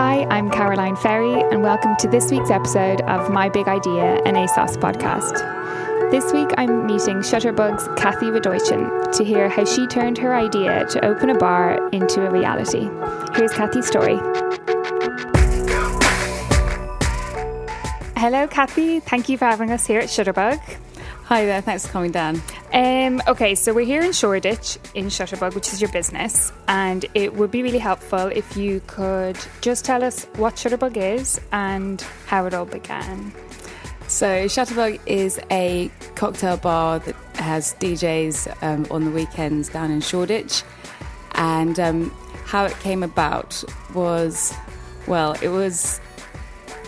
Hi, I'm Caroline Ferry, and welcome to this week's episode of My Big Idea, an ASOS podcast. This week, I'm meeting Shutterbug's Kathy Radoichin to hear how she turned her idea to open a bar into a reality. Here's Kathy's story. Hello, Kathy. Thank you for having us here at Shutterbug. Hi there, thanks for coming down. Um, okay, so we're here in Shoreditch in Shutterbug, which is your business, and it would be really helpful if you could just tell us what Shutterbug is and how it all began. So, Shutterbug is a cocktail bar that has DJs um, on the weekends down in Shoreditch. And um, how it came about was, well, it was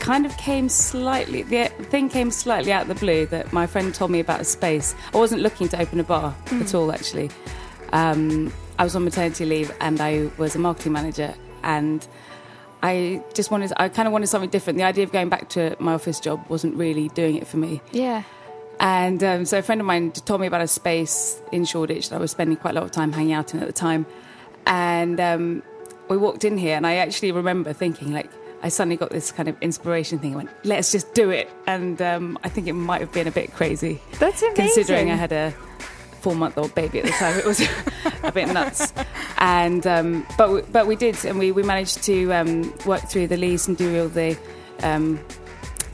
kind of came slightly, the thing came slightly out of the blue that my friend told me about a space. I wasn't looking to open a bar mm. at all, actually. Um, I was on maternity leave and I was a marketing manager and I just wanted, I kind of wanted something different. The idea of going back to my office job wasn't really doing it for me. Yeah. And um, so a friend of mine told me about a space in Shoreditch that I was spending quite a lot of time hanging out in at the time. And um, we walked in here and I actually remember thinking, like, I suddenly got this kind of inspiration thing. I went, let's just do it. And um, I think it might have been a bit crazy. That's amazing. Considering I had a four month old baby at the time, it was a bit nuts. And um, but we, but we did, and we, we managed to um, work through the lease and do all the um,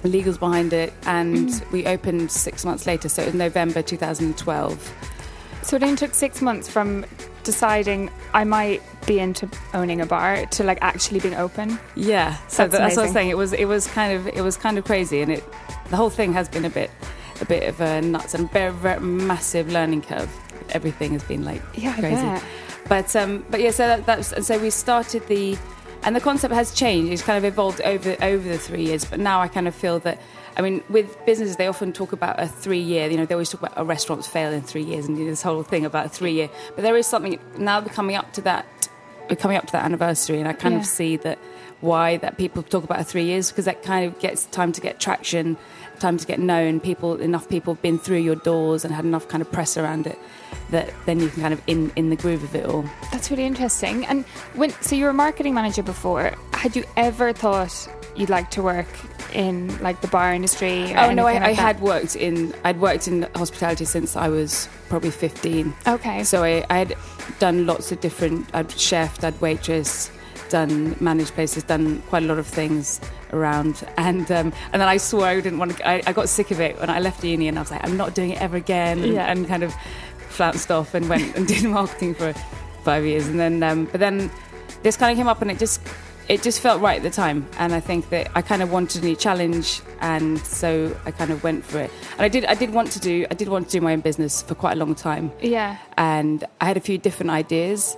legals behind it. And mm. we opened six months later, so it was November 2012. So it only took six months from deciding I might be into owning a bar to like actually being open. Yeah, so that's, that's what I was saying. It was it was kind of it was kind of crazy, and it the whole thing has been a bit a bit of a nuts and very, very massive learning curve. Everything has been like yeah, crazy. But um, but yeah, so that, that's and so we started the and the concept has changed. It's kind of evolved over over the three years. But now I kind of feel that I mean, with businesses, they often talk about a three year, you know, they always talk about a restaurant's fail in three years and this whole thing about a three year. But there is something now coming up to that, we're coming up to that anniversary, and I kind yeah. of see that why that people talk about a three years because that kind of gets time to get traction, time to get known. People, enough people have been through your doors and had enough kind of press around it that then you can kind of in in the groove of it all. That's really interesting. And when so you were a marketing manager before, had you ever thought you'd like to work in like the bar industry? oh no, I, like I had worked in I'd worked in hospitality since I was probably fifteen. Okay, so I, I had done lots of different. I'd chef, I'd waitress, done managed places, done quite a lot of things around, and um, and then I swore I didn't want to. I, I, got sick of it when I left uni, and I was like, I'm not doing it ever again, and, yeah. and kind of flounced off and went and did marketing for five years, and then um, but then this kind of came up, and it just it just felt right at the time and i think that i kind of wanted a new challenge and so i kind of went for it. And i did i did want to do i did want to do my own business for quite a long time. Yeah. And i had a few different ideas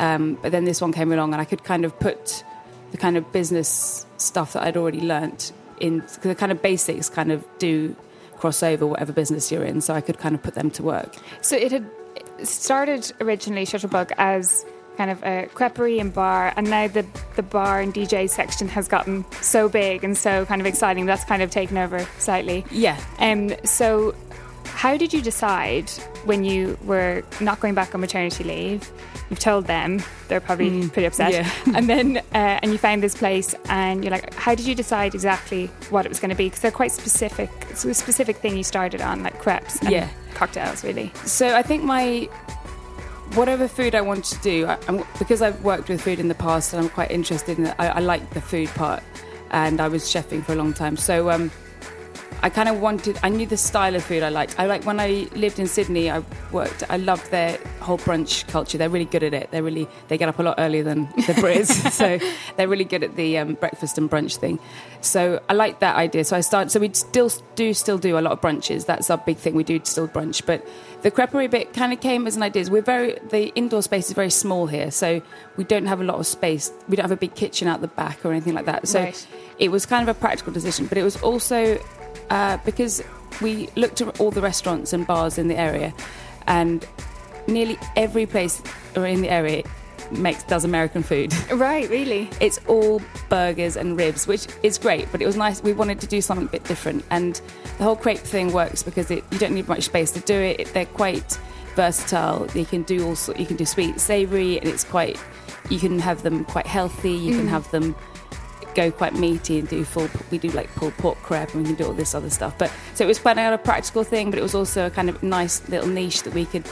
um, but then this one came along and i could kind of put the kind of business stuff that i'd already learnt in the kind of basics kind of do cross over whatever business you're in so i could kind of put them to work. So it had started originally shutterbug as kind of a creperie and bar, and now the the bar and DJ section has gotten so big and so kind of exciting. That's kind of taken over slightly. Yeah. Um. So, how did you decide when you were not going back on maternity leave? You've told them they're probably mm, pretty upset, yeah. and then uh, and you found this place, and you're like, how did you decide exactly what it was going to be? Because they're quite specific. It's a specific thing you started on, like crepes, and yeah, cocktails, really. So I think my whatever food I want to do, I, because I've worked with food in the past and I'm quite interested in it, I, I like the food part and I was chefing for a long time. So um, I kind of wanted, I knew the style of food I liked. I like when I lived in Sydney, I worked, I loved their whole brunch culture. They're really good at it. They're really they get up a lot earlier than the Brits, so they're really good at the um, breakfast and brunch thing. So I like that idea. So I started. So we still do still do a lot of brunches. That's our big thing. We do still brunch, but the creperie bit kind of came as an idea. We're very the indoor space is very small here, so we don't have a lot of space. We don't have a big kitchen out the back or anything like that. So Right. it was kind of a practical decision, but it was also uh, because we looked at all the restaurants and bars in the area, and nearly every place or in the area makes does American food. Right, really? It's all burgers and ribs, which is great, but it was nice. We wanted to do something a bit different, and the whole crepe thing works because it, you don't need much space to do it. It- They're quite versatile. You can do all sort- you can do sweet, savoury, and it's quite. You can have them quite healthy. You can have them go quite meaty and do full. We do like pulled pork crepe, and we can do all this other stuff. But so it was quite a practical thing, but it was also a kind of nice little niche that we could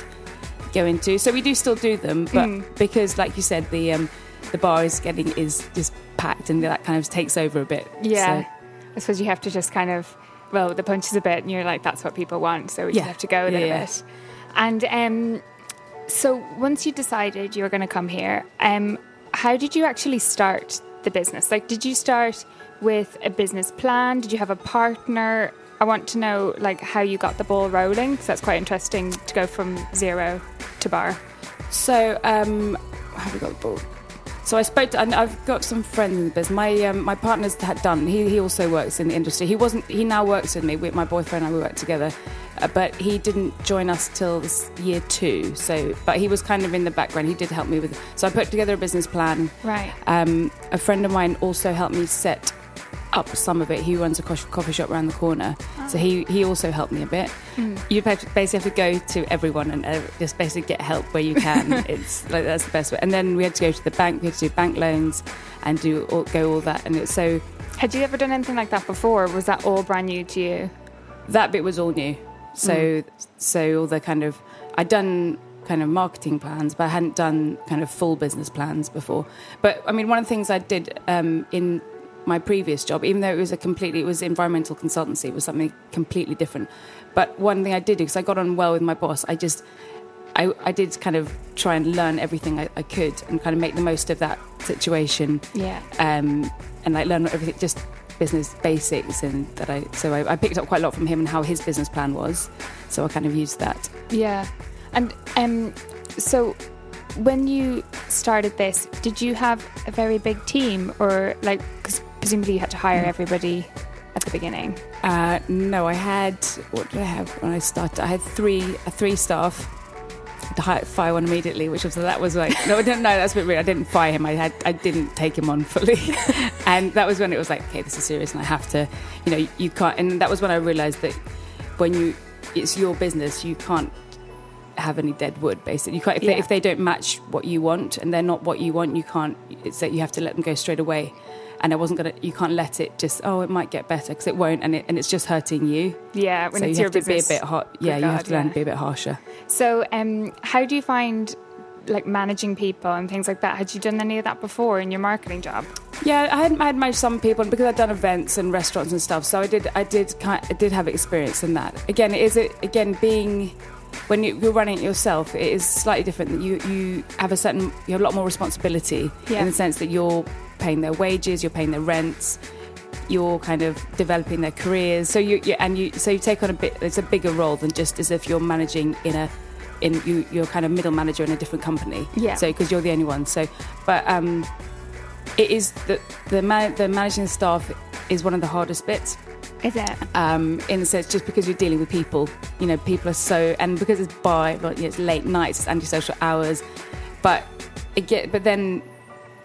go into. So we do still do them, but because, like you said, the um, the bar is getting is just packed, and that kind of takes over a bit. Yeah. So, I suppose you have to just kind of roll the punches a bit, and you're like, that's what people want, so we Yeah. just have to go with it Yeah, a yeah. bit. And um, so once you decided you were going to come here, um, how did you actually start the business? Like, did you start with a business plan? Did you have a partner? I want to know like how you got the ball rolling because that's quite interesting to go from zero to bar. so um, have we got the ball? So I spoke to, and I've got some friends in the business. My um, my partner's had done. He he also works in the industry. He wasn't. He now works with me. With my boyfriend and I, we work together. Uh, but he didn't join us till this year two. So, but he was kind of in the background. He did help me with. So I put together a business plan. Right. Um, a friend of mine also helped me set up some of it. He runs a coffee shop around the corner, so he he also helped me a bit. You basically have to go to everyone and uh, just basically get help where you can. it's like that's the best way. And then we had to go to the bank. We had to do bank loans and do all, go all that. And it's so Had you ever done anything like that before? Or was that all brand new to you? that bit was all new. So so all the kind of I'd done kind of marketing plans, but I hadn't done kind of full business plans before. But I mean, one of the things I did um, in my previous job, even though it was a completely it was environmental consultancy, it was something completely different. But one thing I did do because I got on well with my boss, I just I, I did kind of try and learn everything I, I could and kind of make the most of that situation Yeah. um, and like learn everything, just business basics, and that I so I, I picked up quite a lot from him and how his business plan was. So I kind of used that. Yeah. And um, so when you started this, did you have a very big team or like, because presumably you had to hire everybody at the beginning? Uh, no, I had what did I have when I started? I had three uh, three staff. To hi- fire one immediately, which was that was like no, I didn't know that's a bit weird. I didn't fire him. I had I didn't take him on fully, and that was when it was like okay, this is serious, and I have to, you know, you can't. And that was when I realised that when you it's your business, you can't have any dead wood. Basically, you can't if, Yeah. they, if they don't match what you want and they're not what you want, you can't. It's that you have to let them go straight away. And I wasn't gonna. You can't let it just. Oh, it might get better because it won't, and it, and it's just hurting you Yeah, when so it's you your have to business. be a bit hot. Yeah, you have to learn yeah. to be a bit harsher. So, um, how do you find like managing people and things like that? Had you done any of that before in your marketing job? Yeah, I had, I had managed some people because I'd done events and restaurants and stuff. So I did, I did, kind I did have experience in that. Again, it is it again being when you, you're running it yourself, it is slightly different. You you have a certain, you have a lot more responsibility Yeah. in the sense that you're paying their wages, you're paying their rents. You're kind of developing their careers, so you, you and you so you take on a bit. It's a bigger role than just as if you're managing in a in you you're kind of middle manager in a different company. Yeah. So because you're the only one. So, but um, it is the the man, the managing staff is one of the hardest bits. Is it? Um, in the sense, just because you're dealing with people, you know, people are so, and because it's by, well, you know, it's late nights, it's antisocial hours, but it get, but then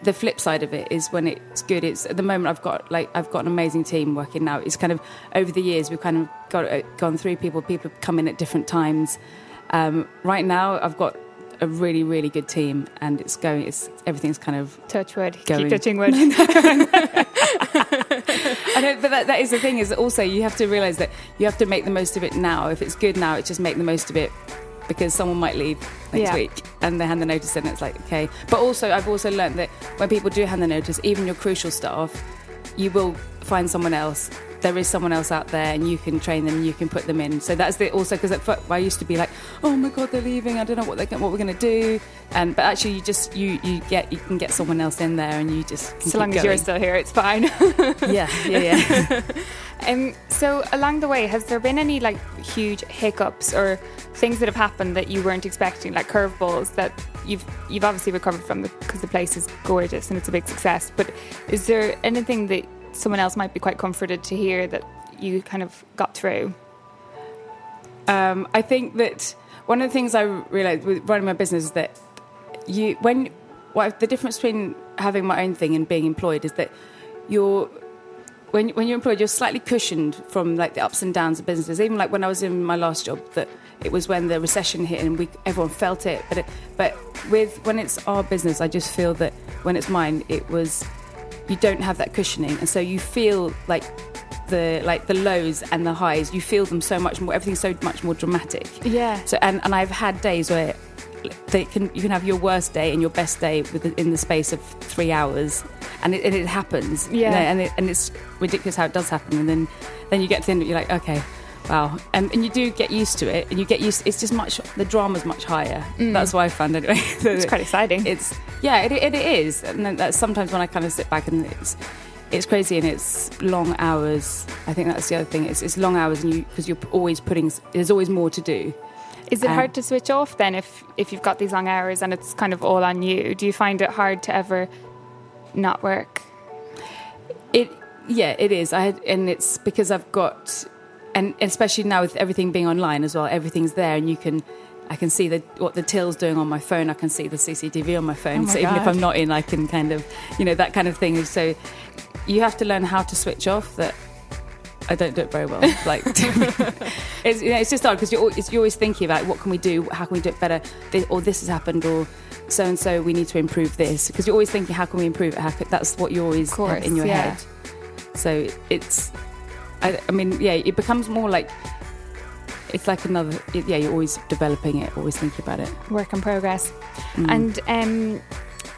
the flip side of it is when it's good. It's at the moment I've got like I've got an amazing team working now. It's kind of over the years we've kind of got uh, gone through people. People have come in at different times. Um, right now I've got a really really good team, and it's going. It's everything's kind of Touch wood. Going. Keep touching wood. I know, but that, that is the thing. Is also you have to realize that you have to make the most of it now. If it's good now, it's just make the most of it because someone might leave next Yeah. week and they hand the notice in. It's like okay. But also, I've also learned that when people do hand the notice, even your crucial staff, you will find someone else there is someone else out there and you can train them, you can put them in. So that's the, also because at football, I used to be like, oh my god, they're leaving. I don't know what they what we're going to do. And but actually, you just you you get you can get someone else in there and you just so long as you're still here, it's fine. yeah, yeah, yeah. um, so along the way, has there been any like huge hiccups or things that have happened that you weren't expecting, like curveballs that you've you've obviously recovered from because the, the place is gorgeous and it's a big success. But is there anything that someone else might be quite comforted to hear that you kind of got through? Um, I think that one of the things I realised with running my business is that you when what the difference between having my own thing and being employed is that you're when when you're employed you're slightly cushioned from like the ups and downs of businesses even like when I was in my last job that it was when the recession hit and we everyone felt it but it, but with when it's our business I just feel that when it's mine it was you don't have that cushioning, and so you feel like the like the lows and the highs. You feel them so much more. Everything's so much more dramatic. Yeah. So and and I've had days where they can you can have your worst day and your best day within the space of three hours, and it, and it happens. Yeah. You know, and it, and it's ridiculous how it does happen, and then then you get to the end, you're like, okay, Wow, and, and you do get used to it, and you get used. It's just much the drama's much higher. Mm. That's why I found anyway. it's quite exciting. It's yeah, it, it, is, and that's sometimes when I kind of sit back and it's it's crazy and it's long hours. I think that's the other thing. It's, it's long hours, and you because you're always putting. There's always more to do. Is it um, hard to switch off then if if you've got these long hours and it's kind of all on you? Do you find it hard to ever not work? It yeah, it is. I had, and it's because I've got and especially now with everything being online as well, everything's there, and you can. I can see the, what the till's doing on my phone. I can see the CCTV on my phone. Oh my so God. even if I'm not in, I can kind of, you know, that kind of thing. So you have to learn how to switch off. That I don't do it very well. Like it's, you know, it's just hard because you're, always, you're always thinking about what can we do, how can we do it better, this, or this has happened, or so and so we need to improve this because you're always thinking how can we improve it. How could, that's what you're always course, have in your yeah. head. So it's I, I mean, yeah, it becomes more like it's like another. Yeah, you're always developing it, always thinking about it. Work in progress. Mm. And um,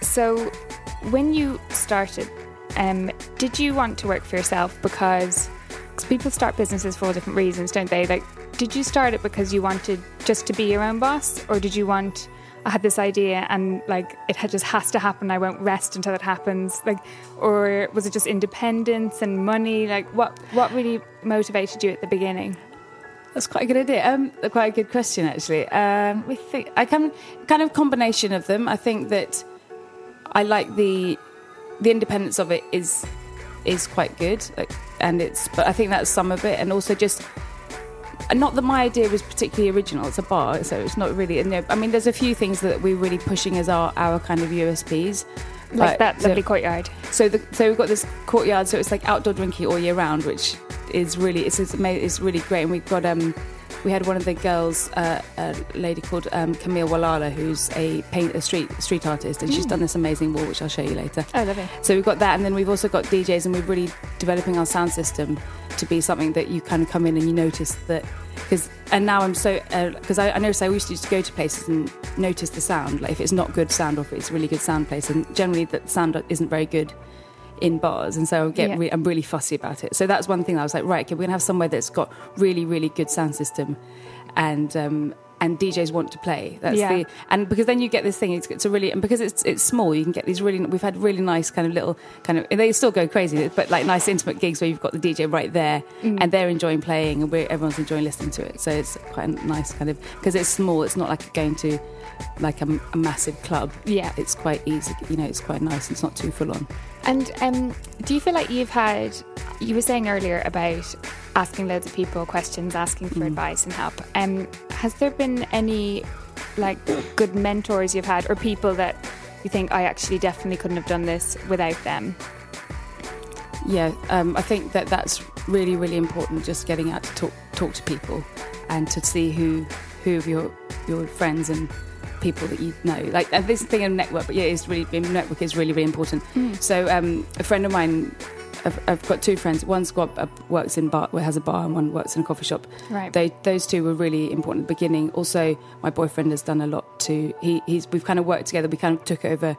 so, when you started, um, did you want to work for yourself? Because cause people start businesses for all different reasons, don't they? Like, did you start it because you wanted just to be your own boss, or did you want I had this idea and like it had just has to happen. I won't rest until it happens. Like, or was it just independence and money? Like, what what really motivated you at the beginning? That's quite a good idea. Um, quite a good question actually. Um, we think I can kind of combination of them. I think that I like the the independence of it is is quite good, like, and it's. But I think that's some of it, and also just not that my idea was particularly original. It's a bar, so it's not really. You know, I mean, there's a few things that we're really pushing as our, our kind of USPs. Like that lovely courtyard. So, the, so we've got this courtyard. So it's like outdoor drinking all year round, which is really it's it's, it's really great. And we've got um we had one of the girls, uh, a lady called um, Camille Walala, who's a paint a street street artist, and mm. she's done this amazing wall, which I'll show you later. Oh, lovely! So we've got that, and then we've also got DJs, and we're really developing our sound system to be something that you kind of come in and you notice that because and now I'm so because uh, I, I noticed I used to just go to places and notice the sound, like if it's not good sound or if it's a really good sound place, and generally the sound isn't very good in bars, and so I get yeah. re- I'm really fussy about it. So that's one thing I was like, right, okay, we're gonna have somewhere that's got really, really good sound system, and um, and DJs want to play. That's yeah. the and because then you get this thing. It's, it's a really and because it's it's small, you can get these really. We've had really nice kind of little kind of. They still go crazy, but like nice intimate gigs where you've got the DJ right there mm. and they're enjoying playing and we're, everyone's enjoying listening to it. So it's quite a nice kind of because it's small. It's not like going to like a, a, massive club. Yeah, it's quite easy. You know, it's quite nice. It's not too full on. And um, do you feel like you've had? You were saying earlier about asking loads of people questions, asking for mm. advice and help. Um, has there been any like good mentors you've had, or people that you think I actually definitely couldn't have done this without them? Yeah, um, I think that that's really, really important. Just getting out to talk talk to people and to see who who of your your friends and people that you know. Like this thing of network, but yeah, it's really network is really really important. Mm. So um, a friend of mine. I've, I've, got two friends. One's got a, works in bar, has a bar, and one works in a coffee shop. Right. They, those two were really important at the beginning. Also, my boyfriend has done a lot to. He, he's we've kind of worked together. We kind of took over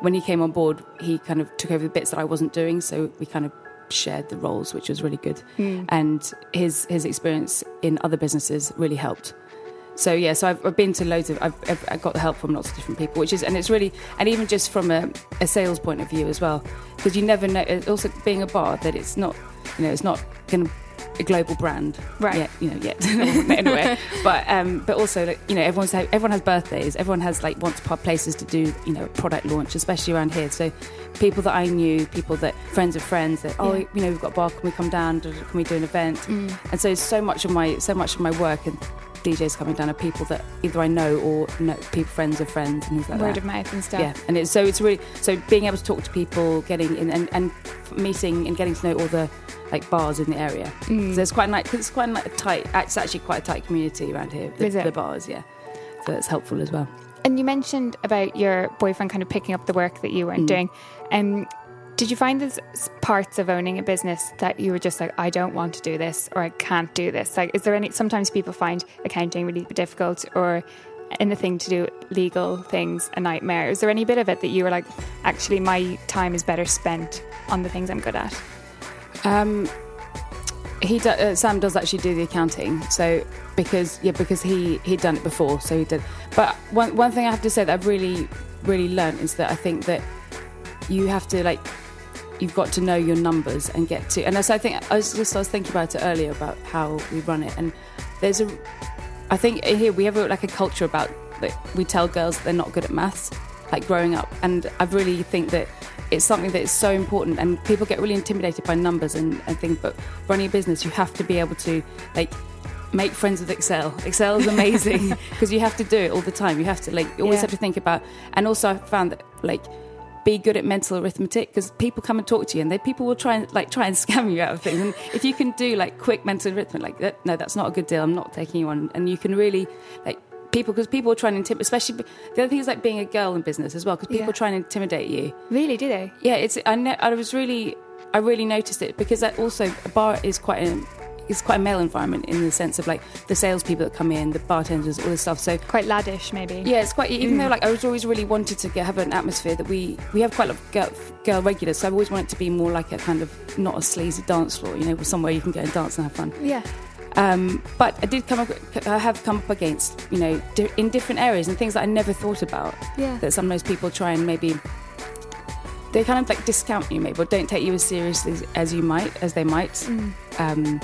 when he came on board. He kind of took over the bits that I wasn't doing. So we kind of shared the roles, which was really good. And his his experience in other businesses really helped. So yeah, so I've, I've been to loads of I've, I've, I've got the help from lots of different people, which is and it's really and even just from a, a sales point of view as well, because you never know. Also, being a bar, that it's not you know it's not going to a global brand, Right. Yet, you know, yet anyway. But um, but also like you know everyone's everyone has birthdays, everyone has like wants places to do you know product launch, especially around here. So people that I knew, people that friends of friends that oh Yeah. you know we've got a bar, can we come down? Can we do an event? Mm. And so so much of my so much of my work and DJs coming down are people that either I know or know people friends of friends and things like Word that. of mouth and stuff. Yeah, and it's, so it's really so being able to talk to people, getting in and, and meeting and getting to know all the like bars in the area. Mm. So it's quite nice. It's quite a tight. It's actually quite a tight community around here. The, Is it? the bars, yeah. So it's helpful as well. And you mentioned about your boyfriend kind of picking up the work that you weren't Mm. doing. Um, did you find there's parts of owning a business that you were just like, I don't want to do this or I can't do this? Like, is there any? Sometimes people find accounting really difficult or anything to do legal things a nightmare. Is there any bit of it that you were like, actually, my time is better spent on the things I'm good at? Um, he do, uh, Sam does actually do the accounting. So because yeah, because he he'd done it before, so he did. But one one thing I have to say that I've really really learned is that I think that you have to like you've got to know your numbers and get to. And as I think I was just I was thinking about it earlier about how we run it, and there's a I think here we have a, like a culture about that we tell girls they're not good at maths, like growing up, and I really think that it's something that is so important, and people get really intimidated by numbers and, and things. But running a business, you have to be able to like make friends with Excel. Excel is amazing because you have to do it all the time. You have to like you always Yeah. have to think about. And also, I found that like be good at mental arithmetic because people come and talk to you and they people will try and like try and scam you out of things and if you can do like quick mental arithmetic like that no that's not a good deal i'm not taking you on and you can really like people because people try and intimidate especially the other thing is like being a girl in business as well because people Yeah. try and intimidate you Really, do they? yeah it's i know i was really i really noticed it because that also a bar is quite a it's quite a male environment in the sense of like the salespeople that come in the bartenders all this stuff so Quite laddish, maybe. yeah, it's quite. Even Mm. though like I was always really wanted to get, have an atmosphere that we we have quite a lot of girl, girl regulars, so I've always wanted to be more like a kind of not a sleazy dance floor, you know, somewhere you can go and dance and have fun. Yeah. Um, but I did come up, I have come up against you know di- in different areas and things that I never thought about Yeah. that sometimes people try and maybe they kind of like discount you maybe or don't take you as seriously as, as you might as they might. Mm. Um,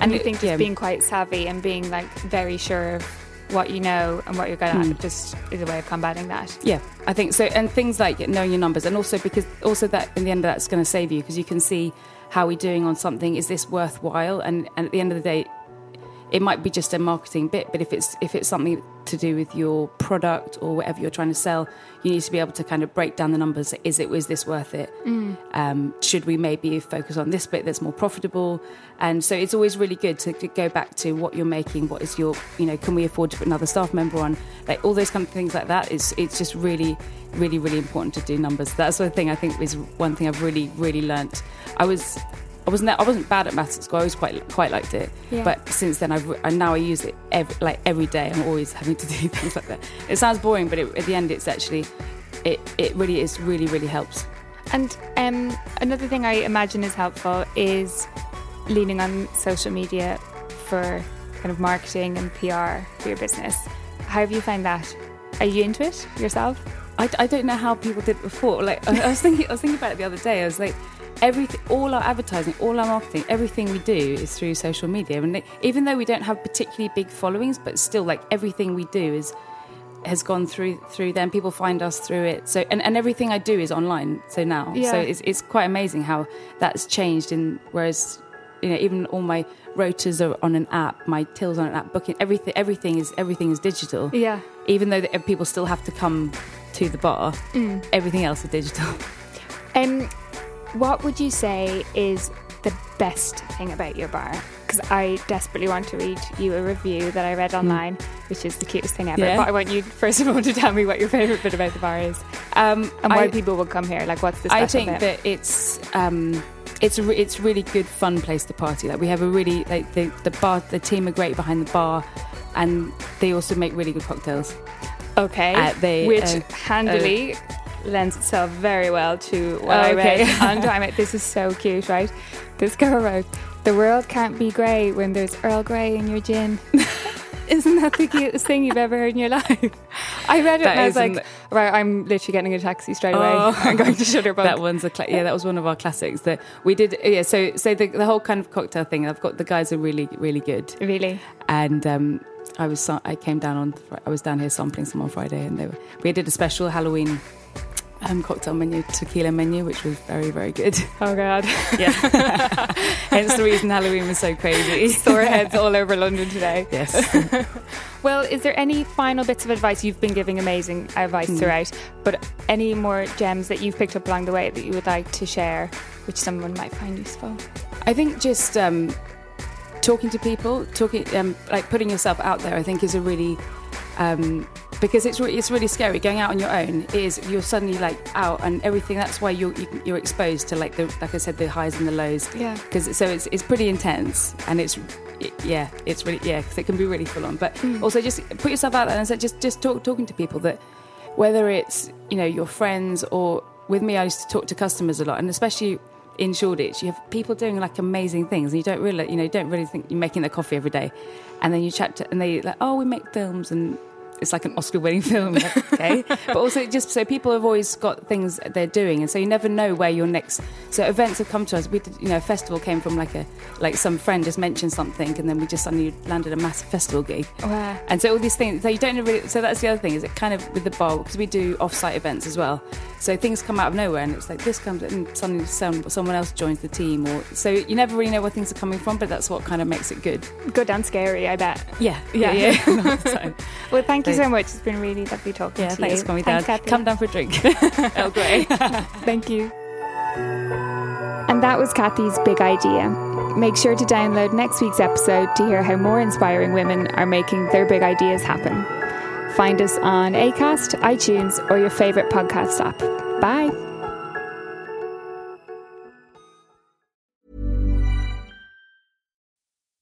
And you think just yeah. being quite savvy and being like very sure of what you know and what you're good at Mm. just is a way of combating that. Yeah, I think so. And things like knowing your numbers, and also because also that in the end that's going to save you because you can see how we're doing on something. Is this worthwhile? And and at the end of the day, it might be just a marketing bit, but if it's if it's something to do with your product or whatever you're trying to sell, you need to be able to kind of break down the numbers. Is it is this worth it? Um, should we maybe focus on this bit that's more profitable? And so it's always really good to, go back to what you're making. What is your you know? Can we afford to put another staff member on? Like all those kind of things like that. Is it's just really really really important to do numbers. That's the thing I think is one thing I've really really learnt. I was. I wasn't I wasn't bad at maths at school. I always quite quite liked it. Yeah. But since then, I've and now I use it every, like every day. I'm always having to do things like that. It sounds boring, but it, at the end, it's actually it it really is really really helps. And um, another thing I imagine is helpful is leaning on social media for kind of marketing and PR for your business. How have you found that? Are you into it yourself? I, I don't know how people did before. Like I, I was thinking I was thinking about it the other day. I was like. Everything, all our advertising, all our marketing, everything we do is through social media. And even though we don't have particularly big followings, but still, like everything we do is has gone through through them. People find us through it. So and, and everything I do is online. So now, Yeah. so it's it's quite amazing how that's changed. In whereas you know even all my rotas are on an app, my tills on an app, booking everything everything is everything is digital. Yeah. Even though the, people still have to come to the bar, everything else is digital. Um, what would you say is the best thing about your bar? Because I desperately want to read you a review that I read online, which is the cutest thing ever. Yeah. But I want you first of all to tell me what your favourite bit about the bar is Um, and why I- people would come here. Like, what's the special I think bit? that it's um, it's a it's really good fun place to party. Like we have a really like the the bar the team are great behind the bar, and they also make really good cocktails. okay, uh, they, which uh, handily lends itself very well to what Oh, I okay. read on Time. This is so cute, right? This girl wrote, "The world can't be grey when there's Earl Grey in your gin." Isn't that the cutest thing you've ever heard in your life? I read it That and I was like, right, I'm literally getting a taxi straight away. Oh. I'm going to Shutterbug. That one's a cla- yeah. That was one of our classics that we did. Yeah. So so the, the whole kind of cocktail thing. I've got the guys are really really good, really. and um, I was I came down on I was down here sampling some on Friday, and they were, we did a special Halloween. Um, cocktail menu, tequila menu, which was very, very good. Oh God, Yeah, hence the reason Halloween was so crazy. sore heads all over London today. Yes. Well, is there any final bits of advice you've been giving amazing advice Mm. throughout, but any more gems that you've picked up along the way that you would like to share, which someone might find useful? I think just um, talking to people, talking um, like putting yourself out there. I think is a really um, because it's re- it's really scary going out on your own. Is you're suddenly like out and everything. That's why you're you- you're exposed to like the like I said the highs and the lows. Yeah. Because so it's it's pretty intense and it's it- yeah it's really yeah because it can be really full on. But hmm. also just put yourself out there and so just just talk talking to people that whether it's you know your friends or with me I used to talk to customers a lot and especially in Shoreditch you have people doing like amazing things and you don't really you know you don't really think you're making the coffee every day and then you chat to and they like oh we make films and it's like an Oscar winning film like, okay but also just so people have always got things they're doing and so you never know where your next so events have come to us we did you know a festival came from like a like some friend just mentioned something and then we just suddenly landed a massive festival gig Wow. and so all these things, so you don't really. So that's the other thing is it kind of with the bar because we do off-site events as well. So things come out of nowhere, and it's like this comes, and suddenly some, someone else joins the team, or so you never really know where things are coming from. But that's what kind of makes it good. Good and scary, I bet. Yeah, Yeah. yeah, yeah. Well, thank you so much. It's been really lovely talking yeah, to thanks you. for coming down. Kathy. Come down for a drink. oh, great. Thank you. And that was Kathy's big idea. Make sure to download next week's episode to hear how more inspiring women are making their big ideas happen. Find us on Acast, iTunes, or your favourite podcast app. Bye.